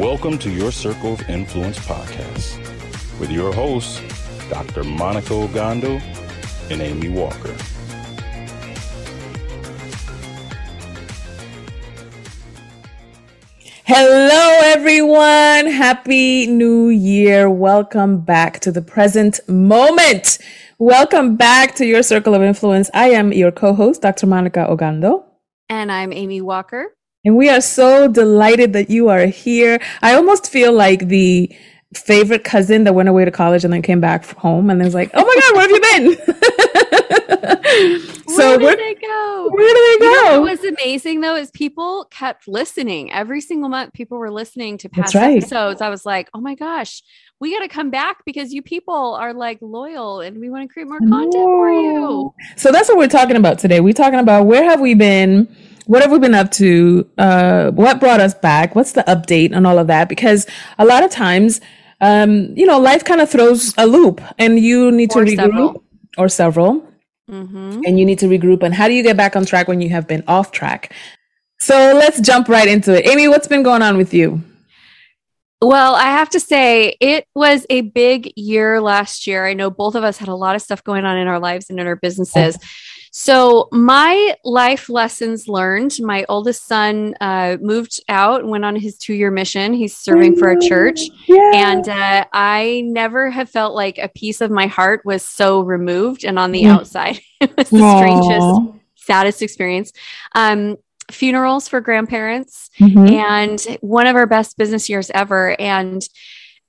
Welcome to your Circle of Influence podcast with your hosts, Dr. Monica Ogando and Amy Walker. Hello, everyone. Happy New Year. Welcome back to the present moment. Welcome back to your Circle of Influence. I am your co host, Dr. Monica Ogando. And I'm Amy Walker. And we are so delighted that you are here. I almost feel like the favorite cousin that went away to college and then came back home and is like, "Oh my god, where have you been?" so where did they go? Where did they go? You know, what was amazing though is people kept listening every single month. People were listening to past right. episodes. I was like, "Oh my gosh, we got to come back because you people are like loyal and we want to create more content for you." So that's what we're talking about today. We're talking about where have we been what have we been up to? Uh, what brought us back? What's the update and all of that? Because a lot of times, um, you know, life kind of throws a loop and you need or to regroup several. or several. Mm-hmm. And you need to regroup. And how do you get back on track when you have been off track? So let's jump right into it. Amy, what's been going on with you? Well, I have to say, it was a big year last year. I know both of us had a lot of stuff going on in our lives and in our businesses. So, my life lessons learned my oldest son uh, moved out, went on his two year mission. He's serving for a church. Yeah. And uh, I never have felt like a piece of my heart was so removed and on the yeah. outside. it was the Aww. strangest, saddest experience. Um, funerals for grandparents mm-hmm. and one of our best business years ever. And,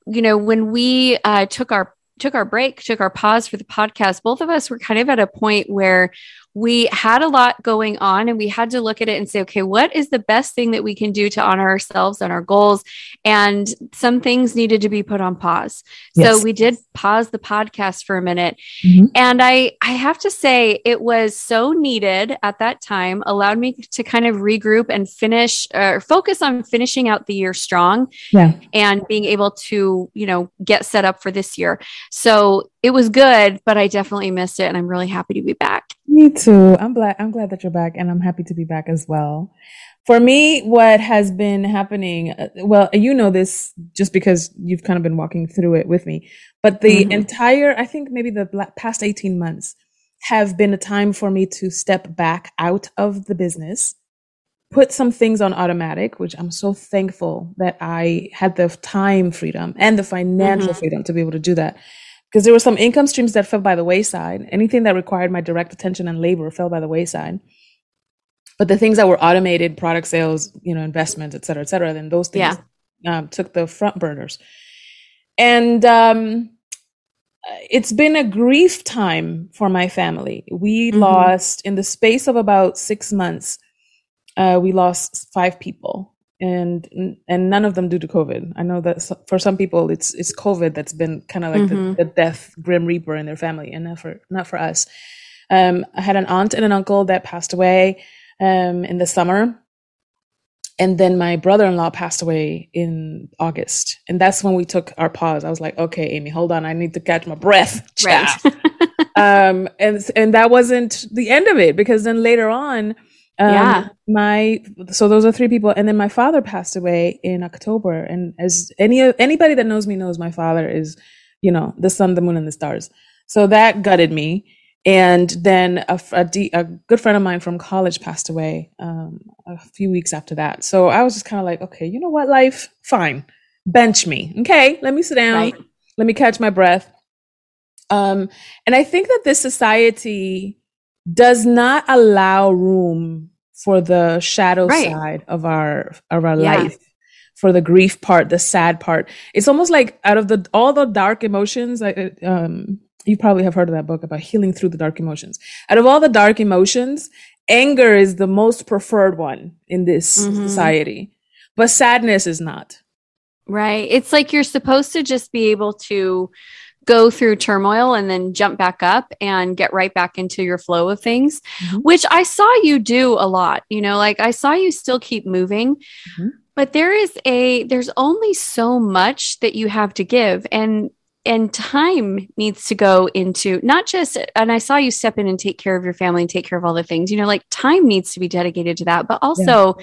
you know, when we uh, took our took our break, took our pause for the podcast, both of us were kind of at a point where we had a lot going on and we had to look at it and say, okay, what is the best thing that we can do to honor ourselves and our goals? And some things needed to be put on pause. Yes. So we did pause the podcast for a minute. Mm-hmm. And I, I have to say, it was so needed at that time, allowed me to kind of regroup and finish or uh, focus on finishing out the year strong yeah. and being able to, you know, get set up for this year. So it was good, but I definitely missed it and I'm really happy to be back. Me too. I'm glad I'm glad that you're back and I'm happy to be back as well. For me, what has been happening, uh, well, you know this just because you've kind of been walking through it with me, but the mm-hmm. entire, I think maybe the past 18 months have been a time for me to step back out of the business, put some things on automatic, which I'm so thankful that I had the time freedom and the financial mm-hmm. freedom to be able to do that because there were some income streams that fell by the wayside. Anything that required my direct attention and labor fell by the wayside. But the things that were automated, product sales, you know, investments, et cetera, et cetera, then those things yeah. um, took the front burners. And um, it's been a grief time for my family. We mm-hmm. lost, in the space of about six months, uh, we lost five people and and none of them due to COVID. I know that for some people it's it's COVID that's been kind of like mm-hmm. the, the, death grim reaper in their family, and not for not for us. Um, I had an aunt and an uncle that passed away um, in the summer, and then my brother-in-law passed away in August, and that's when we took our pause. I was like, okay, Amy, hold on, I need to catch my breath. Right. um, and and that wasn't the end of it because then later on um, yeah. My so those are three people, and then my father passed away in October. And as any anybody that knows me knows, my father is, you know, the sun, the moon, and the stars. So that gutted me. And then a, a, good friend of mine from college passed away um, a few weeks after that. So I was just kind of like, okay, you know what, life, fine, bench me, okay, let me sit down, right. let me catch my breath. Um, and I think that this society does not allow room for the shadow right. side of our of our yeah. life for the grief part the sad part it's almost like out of the all the dark emotions I, um you probably have heard of that book about healing through the dark emotions out of all the dark emotions anger is the most preferred one in this Mhm. society, but sadness is not. Right. It's like you're supposed to just be able to go through turmoil and then jump back up and get right back into your flow of things, Mhm. which I saw you do a lot. You know, like I saw you still keep moving. Mhm. But there is a there's only so much that you have to give and and time needs to go into not just and I saw you step in and take care of your family and take care of all the things. You know, like time needs to be dedicated to that, but also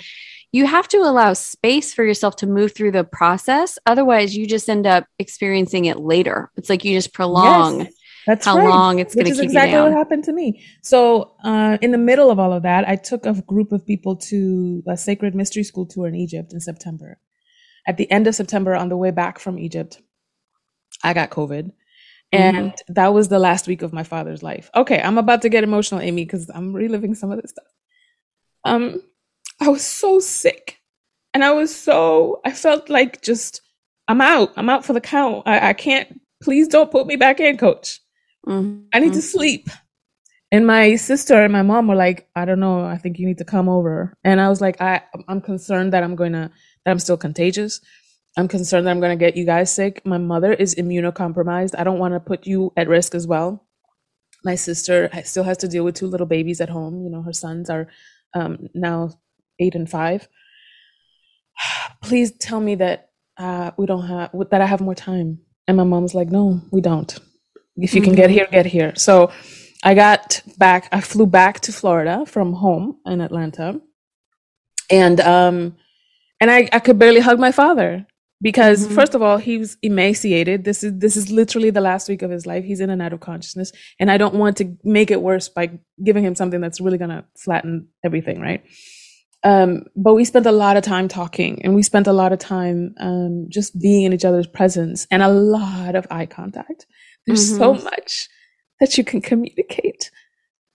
you have to allow space for yourself to move through the process. Otherwise, you just end up experiencing it later. It's like you just prolong Yes, that's how right. long it's going Which to is keep exactly you what happened to me. So, uh, in the middle of all of that, I took a group of people to a sacred mystery school tour in Egypt in September. At the end of September, on the way back from Egypt, I got COVID. And that was the last week of my father's life. Okay, I'm about to get emotional, Amy, because I'm reliving some of this stuff. Um, I was so sick. And I was so, I felt like just, I'm out. I'm out for the count. I, I can't, please don't put me back in, coach. Mhm. I need to sleep. And my sister and my mom were like, I don't know, I think you need to come over. And I was like, I I'm concerned that I'm going to that I'm still contagious. I'm concerned that I'm going to get you guys sick. My mother is immunocompromised. I don't want to put you at risk as well. My sister still has to deal with two little babies at home. You know, her sons are um, now eight and five. Please tell me that uh, we don't have that I have more time. And my mom's like, No, we don't. If you can get Mhm. here, get here. So I got back. I flew back to Florida from home in Atlanta, and um, and I I could barely hug my father because Mhm. first of all he was emaciated. This is this is literally the last week of his life. He's in and out of consciousness, and I don't want to make it worse by giving him something that's really gonna flatten everything, right? Um, but we spent a lot of time talking, and we spent a lot of time um, just being in each other's presence, and a lot of eye contact. There's so much that you can communicate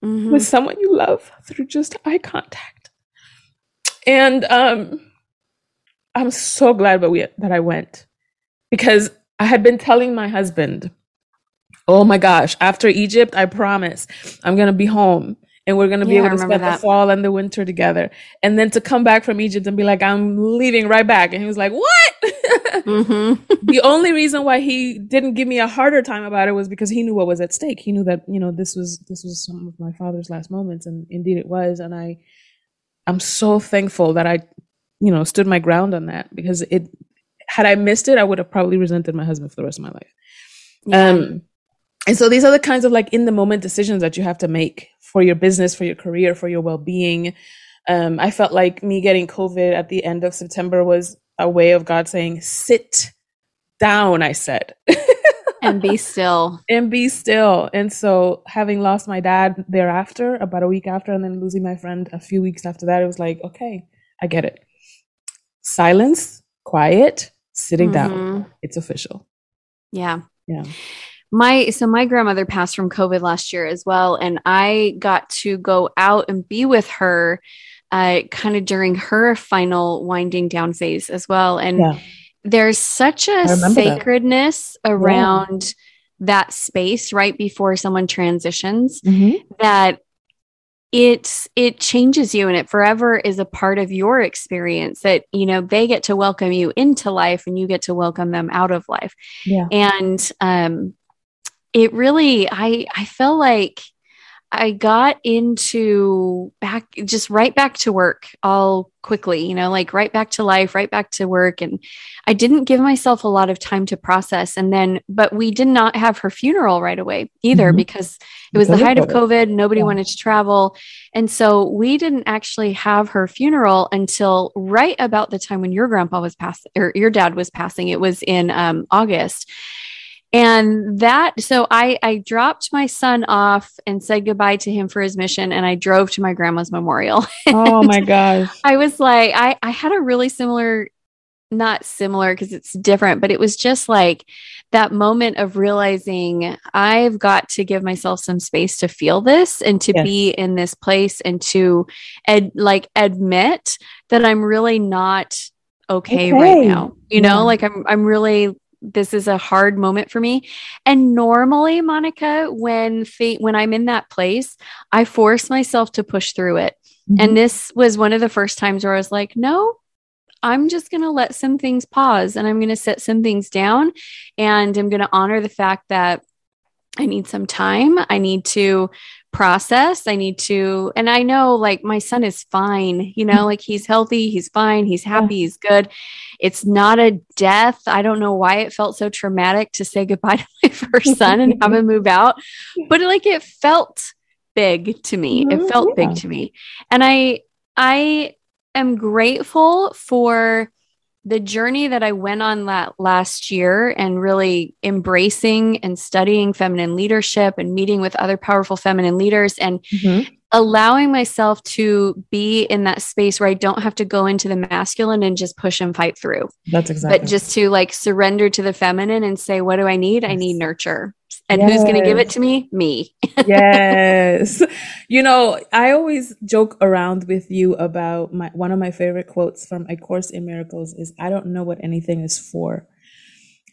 Mhm. with someone you love through just eye contact. And um, I'm so glad that we that I went because I had been telling my husband, "Oh my gosh, after Egypt, I promise I'm gonna be home." And we're gonna be Yeah, able to spend the fall and the winter together. And then to come back from Egypt and be like, I'm leaving right back. And he was like, What? Mhm. the only reason why he didn't give me a harder time about it was because he knew what was at stake. He knew that you know this was this was some of my father's last moments, and indeed it was. And I, I'm so thankful that I, you know, stood my ground on that because it. Had I missed it, I would have probably resented my husband for the rest of my life. Yeah. Um, and so these are the kinds of like in the moment decisions that you have to make for your business, for your career, for your well being. Um, I felt like me getting COVID at the end of September was a way of God saying, sit down, I said, and be still. and be still. And so having lost my dad thereafter, about a week after, and then losing my friend a few weeks after that, it was like, okay, I get it. Silence, quiet, sitting down. Mhm. It's official. Yeah. Yeah. My so my grandmother passed from COVID last year as well, and I got to go out and be with her, uh, kind of during her final winding down phase as well. And Yeah. there's such a remember that. sacredness around that space right before someone transitions that it it changes you and it forever is a part of your experience that you know they get to welcome you into life and you get to welcome them out of life Yeah. and um it really i i felt like i got into back just right back to work all quickly you know like right back to life right back to work and i didn't give myself a lot of time to process and then but we did not have her funeral right away either Mhm. because it was the height of COVID. covid nobody Yeah. wanted to travel and so we didn't actually have her funeral until right about the time when your grandpa was passing or your dad was passing it was in um, august and that so i i dropped my son off and said goodbye to him for his mission and i drove to my grandma's memorial Oh my gosh. I was like, I, I had a really similar, not similar because it's different, but it was just like that moment of realizing I've got to give myself some space to feel this and to Yes. be in this place and to ad, like admit that I'm really not okay, right now. You Yeah. know, like I'm, I'm really, this is a hard moment for me. And normally, Monica, when fate, when I'm in that place, I force myself to push through it. Mm-hmm. And this was one of the first times where I was like, no, I'm just going to let some things pause and I'm going to set some things down and I'm going to honor the fact that I need some time. I need to process. I need to, and I know like my son is fine, you know, mm-hmm. like he's healthy, he's fine, he's happy, he's good. It's not a death. I don't know why it felt so traumatic to say goodbye to my first son and have him move out, but like it felt big to me. It mm-hmm. felt big to me. And I, I am grateful for the journey that I went on that last year and really embracing and studying feminine leadership and meeting with other powerful feminine leaders and mm-hmm. allowing myself to be in that space where I don't have to go into the masculine and just push and fight through. That's exactly. But just to like surrender to the feminine and say, what do I need? Yes. I need nurture. And yes. who's going to give it to me? Me. yes. You know, I always joke around with you about my one of my favorite quotes from A Course in Miracles is I don't know what anything is for.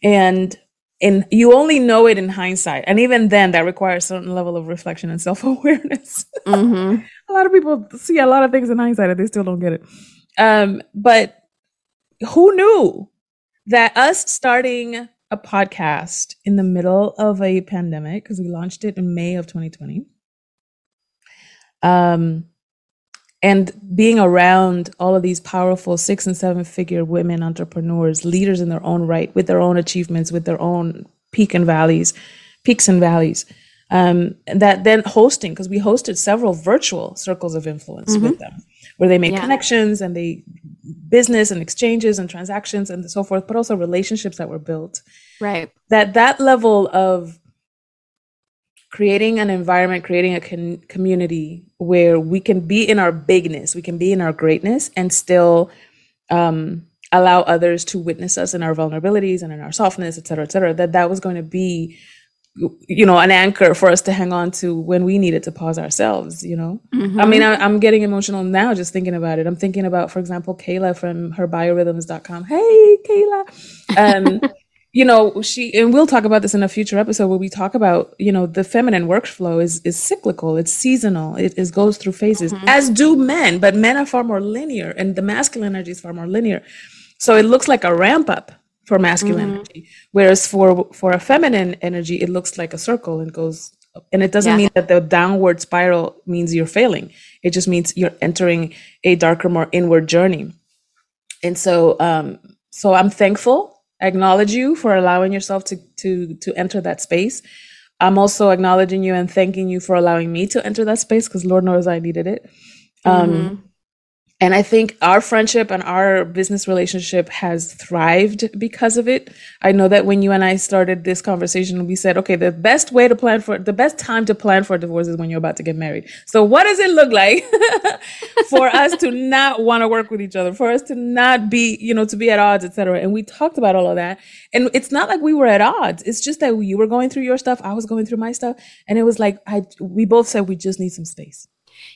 And and you only know it in hindsight. And even then that requires a certain level of reflection and self-awareness. Mm-hmm. a lot of people see a lot of things in hindsight and they still don't get it. Um, but who knew that us starting a podcast in the middle of a pandemic because we launched it in May of 2020. Um, and being around all of these powerful six and seven figure women entrepreneurs, leaders in their own right, with their own achievements, with their own peak and valleys, peaks and valleys. Um, that then hosting, because we hosted several virtual circles of influence mm-hmm. with them, where they made yeah. connections and they business and exchanges and transactions and so forth, but also relationships that were built. Right. That that level of creating an environment, creating a con- community where we can be in our bigness, we can be in our greatness, and still um, allow others to witness us in our vulnerabilities and in our softness, et cetera, et cetera. That that was going to be you know an anchor for us to hang on to when we needed to pause ourselves you know mm-hmm. i mean I, am getting emotional now just thinking about it i'm thinking about for example kayla from her biorhythms.com hey kayla um you know she and we'll talk about this in a future episode where we talk about you know the feminine workflow is is cyclical it's seasonal it is goes through phases mm-hmm. as do men but men are far more linear and the masculine energy is far more linear so it looks like a ramp up for masculine mm-hmm. energy. Whereas for for a feminine energy, it looks like a circle and goes and it doesn't yeah. mean that the downward spiral means you're failing. It just means you're entering a darker, more inward journey. And so um so I'm thankful. Acknowledge you for allowing yourself to to to enter that space. I'm also acknowledging you and thanking you for allowing me to enter that space because Lord knows I needed it. Um, mm-hmm. And I think our friendship and our business relationship has thrived because of it. I know that when you and I started this conversation, we said, okay, the best way to plan for the best time to plan for a divorce is when you're about to get married. So what does it look like for us to not want to work with each other, for us to not be, you know, to be at odds, etc. And we talked about all of that. And it's not like we were at odds. It's just that you were going through your stuff, I was going through my stuff, and it was like I we both said we just need some space.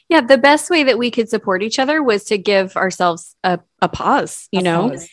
Yeah, the best way that we could support each other was to give ourselves a, a pause, you a know. Pause.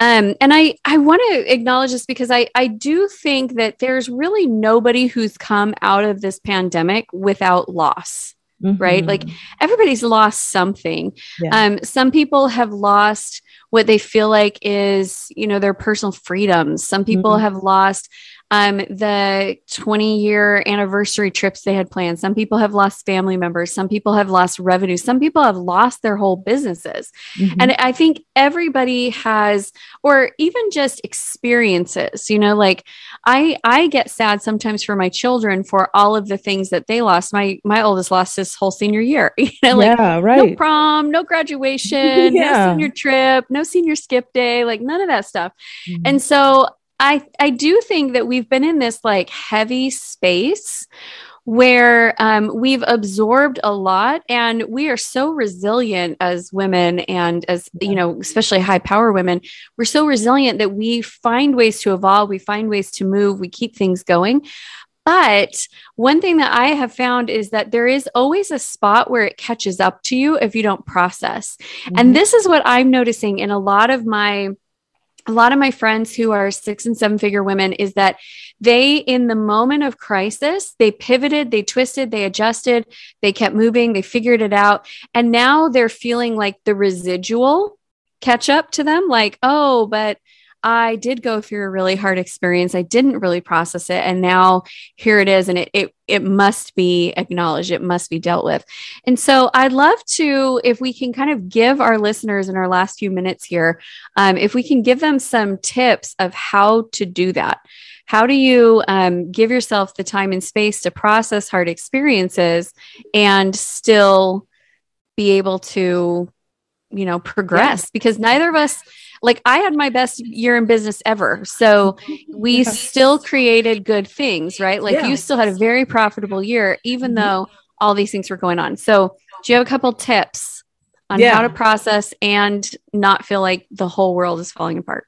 Um, and I I want to acknowledge this because I I do think that there's really nobody who's come out of this pandemic without loss. Mm-hmm. Right? Like everybody's lost something. Yeah. Um, some people have lost what they feel like is, you know, their personal freedoms. Some people mm-hmm. have lost um, the 20 year anniversary trips they had planned. Some people have lost family members. Some people have lost revenue. Some people have lost their whole businesses. Mm-hmm. And I think everybody has, or even just experiences, you know, like I, I get sad sometimes for my children for all of the things that they lost. My, my oldest lost his whole senior year, you know, like yeah, right. no prom, no graduation, yeah. no senior trip, no senior skip day, like none of that stuff. Mm-hmm. And so I I do think that we've been in this like heavy space where um, we've absorbed a lot and we are so resilient as women and as you know especially high power women we're so resilient that we find ways to evolve we find ways to move we keep things going but one thing that I have found is that there is always a spot where it catches up to you if you don't process. Mm-hmm. And this is what I'm noticing in a lot of my a lot of my friends who are six and seven figure women is that they in the moment of crisis they pivoted they twisted they adjusted they kept moving they figured it out. And now they're feeling like the residual catch up to them like oh but I did go through a really hard experience. I didn't really process it. And now here it is. And it, it, it must be acknowledged. It must be dealt with. And so I'd love to, if we can kind of give our listeners in our last few minutes here, um, if we can give them some tips of how to do that. How do you um, give yourself the time and space to process hard experiences and still be able to, you know, progress? Yeah. Because neither of us, like I had my best year in business ever. So we yeah. still created good things, right? Like yeah. you still had a very profitable year, even mm-hmm. though all these things were going on. So do you have a couple tips on yeah. how to process and not feel like the whole world is falling apart?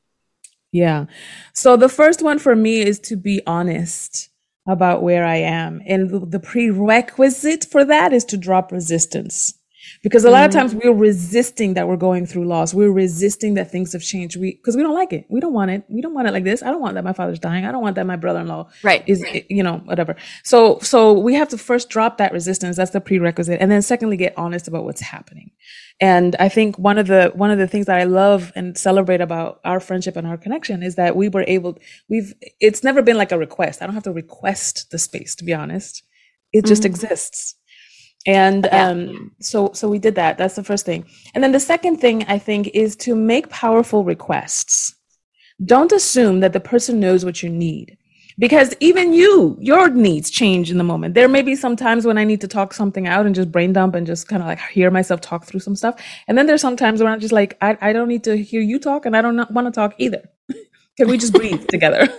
Yeah. So the first one for me is to be honest about where I am. And the prerequisite for that is to drop resistance because a lot of times mm. we're resisting that we're going through loss. We're resisting that things have changed. We because we don't like it. We don't want it. We don't want it like this. I don't want that my father's dying. I don't want that my brother-in-law right is you know whatever. So so we have to first drop that resistance. That's the prerequisite, and then secondly get honest about what's happening. And I think one of the one of the things that I love and celebrate about our friendship and our connection is that we were able. We've it's never been like a request. I don't have to request the space to be honest. It just mm-hmm. exists and um, so so we did that. That's the first thing. And then the second thing i think is to make powerful requests. Don't assume that the person knows what you need. Because even you your needs change in the moment. There may be some times when i need to talk something out and just brain dump and just kind of like hear myself talk through some stuff. And then there's sometimes when i'm just like i, I don't need to hear you talk and i don't want to talk either can we just breathe together?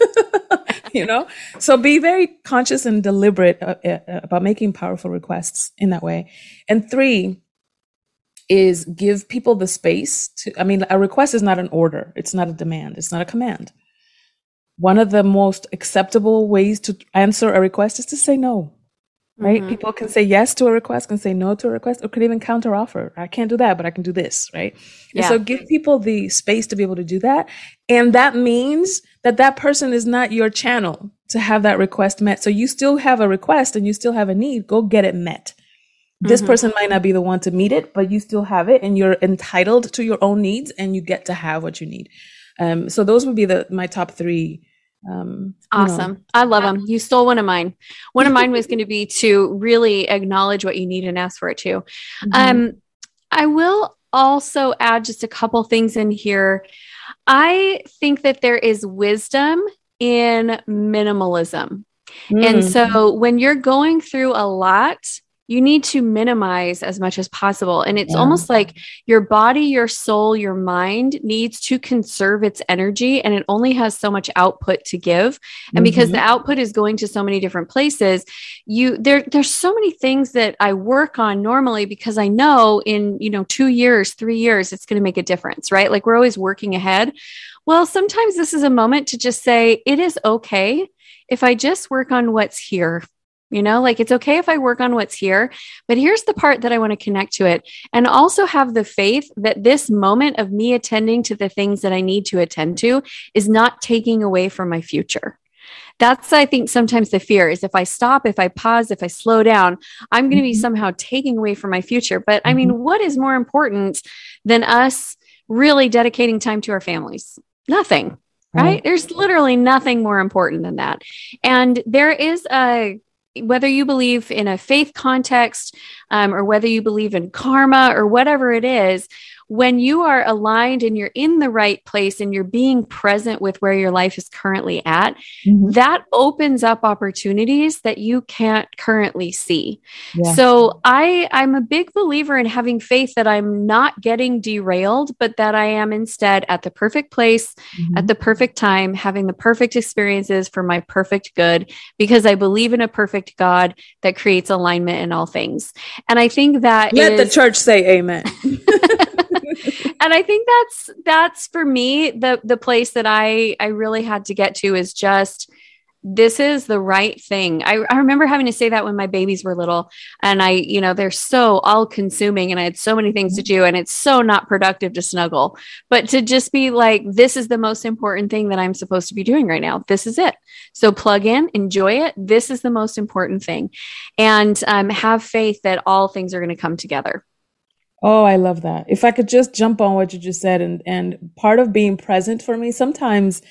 You know? So be very conscious and deliberate uh, uh, about making powerful requests in that way. And three is give people the space to i mean a request is not an order. It's not a demand. It's not a command. One of the most acceptable ways to answer a request is to say no right? Mm-hmm. People can say yes to a request, can say no to a request, or could even counter offer. I can't do that, but I can do this, right? Yeah. And so give people the space to be able to do that. And that means that that person is not your channel to have that request met. So you still have a request and you still have a need. Go get it met. This mm-hmm. person might not be the one to meet it, but you still have it and you're entitled to your own needs and you get to have what you need. Um, so those would be the, my top three um, awesome. Know. I love them. You stole one of mine. One of mine was going to be to really acknowledge what you need and ask for it too. Mm-hmm. Um, I will also add just a couple things in here. I think that there is wisdom in minimalism. Mm. And so when you're going through a lot, you need to minimize as much as possible. And it's yeah. almost like your body, your soul, your mind needs to conserve its energy and it only has so much output to give. And mm-hmm. because the output is going to so many different places, you there there's so many things that I work on normally because I know in, you know, 2 years, 3 years it's going to make a difference, right? Like we're always working ahead. Well, sometimes this is a moment to just say it is okay if I just work on what's here you know, like it's okay if I work on what's here, but here's the part that I want to connect to it and also have the faith that this moment of me attending to the things that I need to attend to is not taking away from my future. That's, I think, sometimes the fear is if I stop, if I pause, if I slow down, I'm going to be mm-hmm. somehow taking away from my future. But I mean, mm-hmm. what is more important than us really dedicating time to our families? Nothing right? There's literally nothing more important than that. And there is a whether you believe in a faith context um, or whether you believe in karma or whatever it is, when you are aligned and you're in the right place and you're being present with where your life is currently at, mm-hmm. that opens up opportunities that you can't currently see. Yeah. So I I'm a big believer in having faith that I'm not getting derailed, but that I am instead at the perfect place mm-hmm. at the perfect time, having the perfect experiences for my perfect good because I believe in a perfect God that creates alignment in all things. And I think that let is, the church say amen. and I think that's that's for me the the place that I I really had to get to is just this is the right thing. I, I remember having to say that when my babies were little and I, you know, they're so all consuming and I had so many things to do and it's so not productive to snuggle, but to just be like, this is the most important thing that I'm supposed to be doing right now. This is it. So plug in, enjoy it. This is the most important thing and um, have faith that all things are going to come together. Oh, I love that. If I could just jump on what you just said and, and part of being present for me, sometimes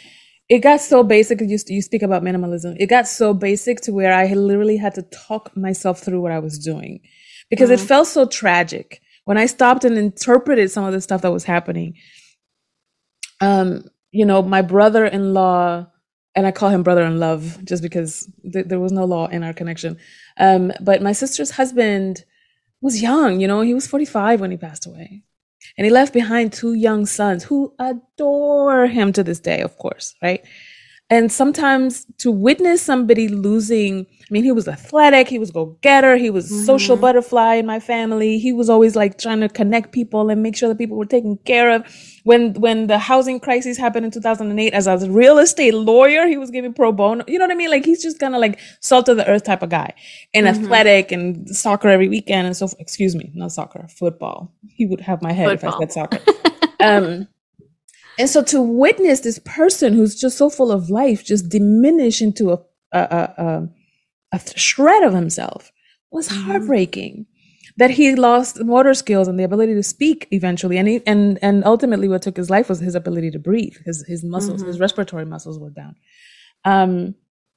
it got so basic. You, you speak about minimalism. It got so basic to where I literally had to talk myself through what I was doing because mm-hmm. it felt so tragic when I stopped and interpreted some of the stuff that was happening. Um, you know, my brother-in-law, and I call him brother in love just because th- there was no law in our connection. Um, but my sister's husband was young, you know, he was 45 when he passed away. And he left behind two young sons who adore him to this day, of course, right? And sometimes to witness somebody losing, I mean, he was athletic, he was go getter, he was mm-hmm. social butterfly in my family. He was always like trying to connect people and make sure that people were taken care of. When when the housing crisis happened in 2008, as a real estate lawyer, he was giving pro bono. You know what I mean? Like he's just kind of like salt of the earth type of guy, and mm-hmm. athletic and soccer every weekend and so. Excuse me, not soccer, football. He would have my head football. if I said soccer. um, and so to witness this person who's just so full of life just diminish into a, a, a, a shred of himself was mm-hmm. That he lost motor skills and the ability to speak eventually, and he, and and ultimately, what took his life was his ability to breathe. His his muscles, mm-hmm. his respiratory muscles were down. Um,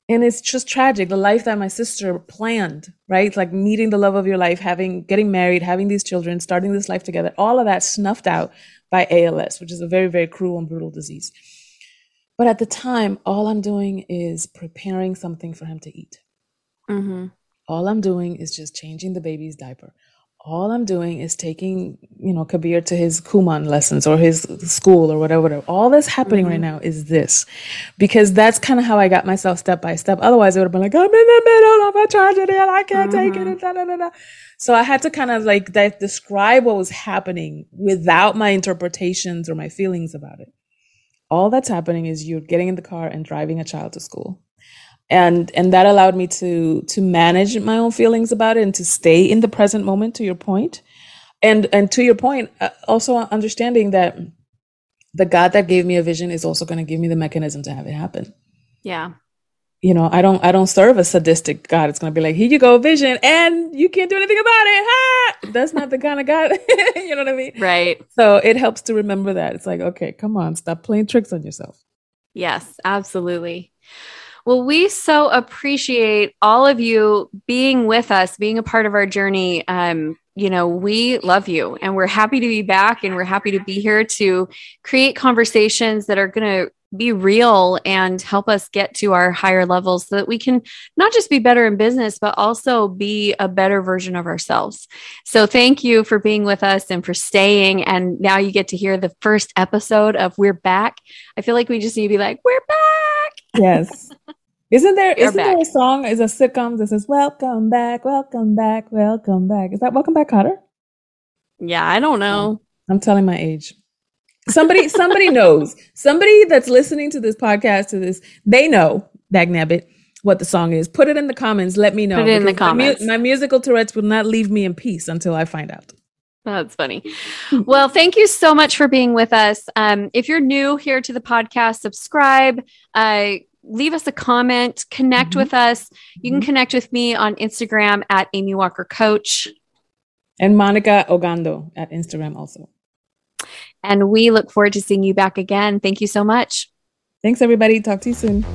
and it's just tragic. The life that my sister planned, right? Like meeting the love of your life, having getting married, having these children, starting this life together, all of that snuffed out by ALS, which is a very, very cruel and brutal disease. But at the time, all I'm doing is preparing something for him to eat. Mm-hmm. All I'm doing is just changing the baby's diaper. All I'm doing is taking, you know, Kabir to his Kumon lessons or his school or whatever. whatever. All that's happening mm-hmm. right now is this, because that's kind of how I got myself step by step. Otherwise, it would have been like, I'm in the middle of a tragedy and I can't mm-hmm. take it. Mm-hmm. And da, da, da, so I had to kind of like de- describe what was happening without my interpretations or my feelings about it. All that's happening is you're getting in the car and driving a child to school. And and that allowed me to to manage my own feelings about it and to stay in the present moment to your. And and to your point, uh, also understanding that the God that gave me a vision is also going to give me the mechanism to have it happen. Yeah you know, I don't, I don't serve a sadistic God. It's going to be like, here you go, vision, and you can't do anything about it. Ha! That's not the kind of God. you know what I mean? Right. So it helps to remember that. It's like, okay, come on, stop playing tricks on yourself. Yes, absolutely. Well, we so appreciate all of you being with us, being a part of our journey. Um, you know, we love you and we're happy to be back and we're happy to be here to create conversations that are going to be real and help us get to our higher levels so that we can not just be better in business, but also be a better version of ourselves. So thank you for being with us and for staying. And now you get to hear the first episode of We're Back. I feel like we just need to be like, We're back. Yes. Isn't there isn't there a song, is a sitcom that says Welcome back, welcome back, welcome back? Is that Welcome Back Kotter? Yeah, I don't know. Oh, I'm telling my age. Somebody, somebody knows. Somebody that's listening to this podcast to this, they know Dagnabbit what the song is. Put it in the comments. Let me know. Put it in the comments. My, mu- my musical Tourette's will not leave me in peace until I find out. That's funny. Well, thank you so much for being with us. Um, if you're new here to the podcast, subscribe. Uh, leave us a comment. Connect mm-hmm. with us. You can mm-hmm. connect with me on Instagram at Amy Walker Coach. And Monica Ogando at Instagram also. And we look forward to seeing you back again. Thank you so much. Thanks, everybody. Talk to you soon.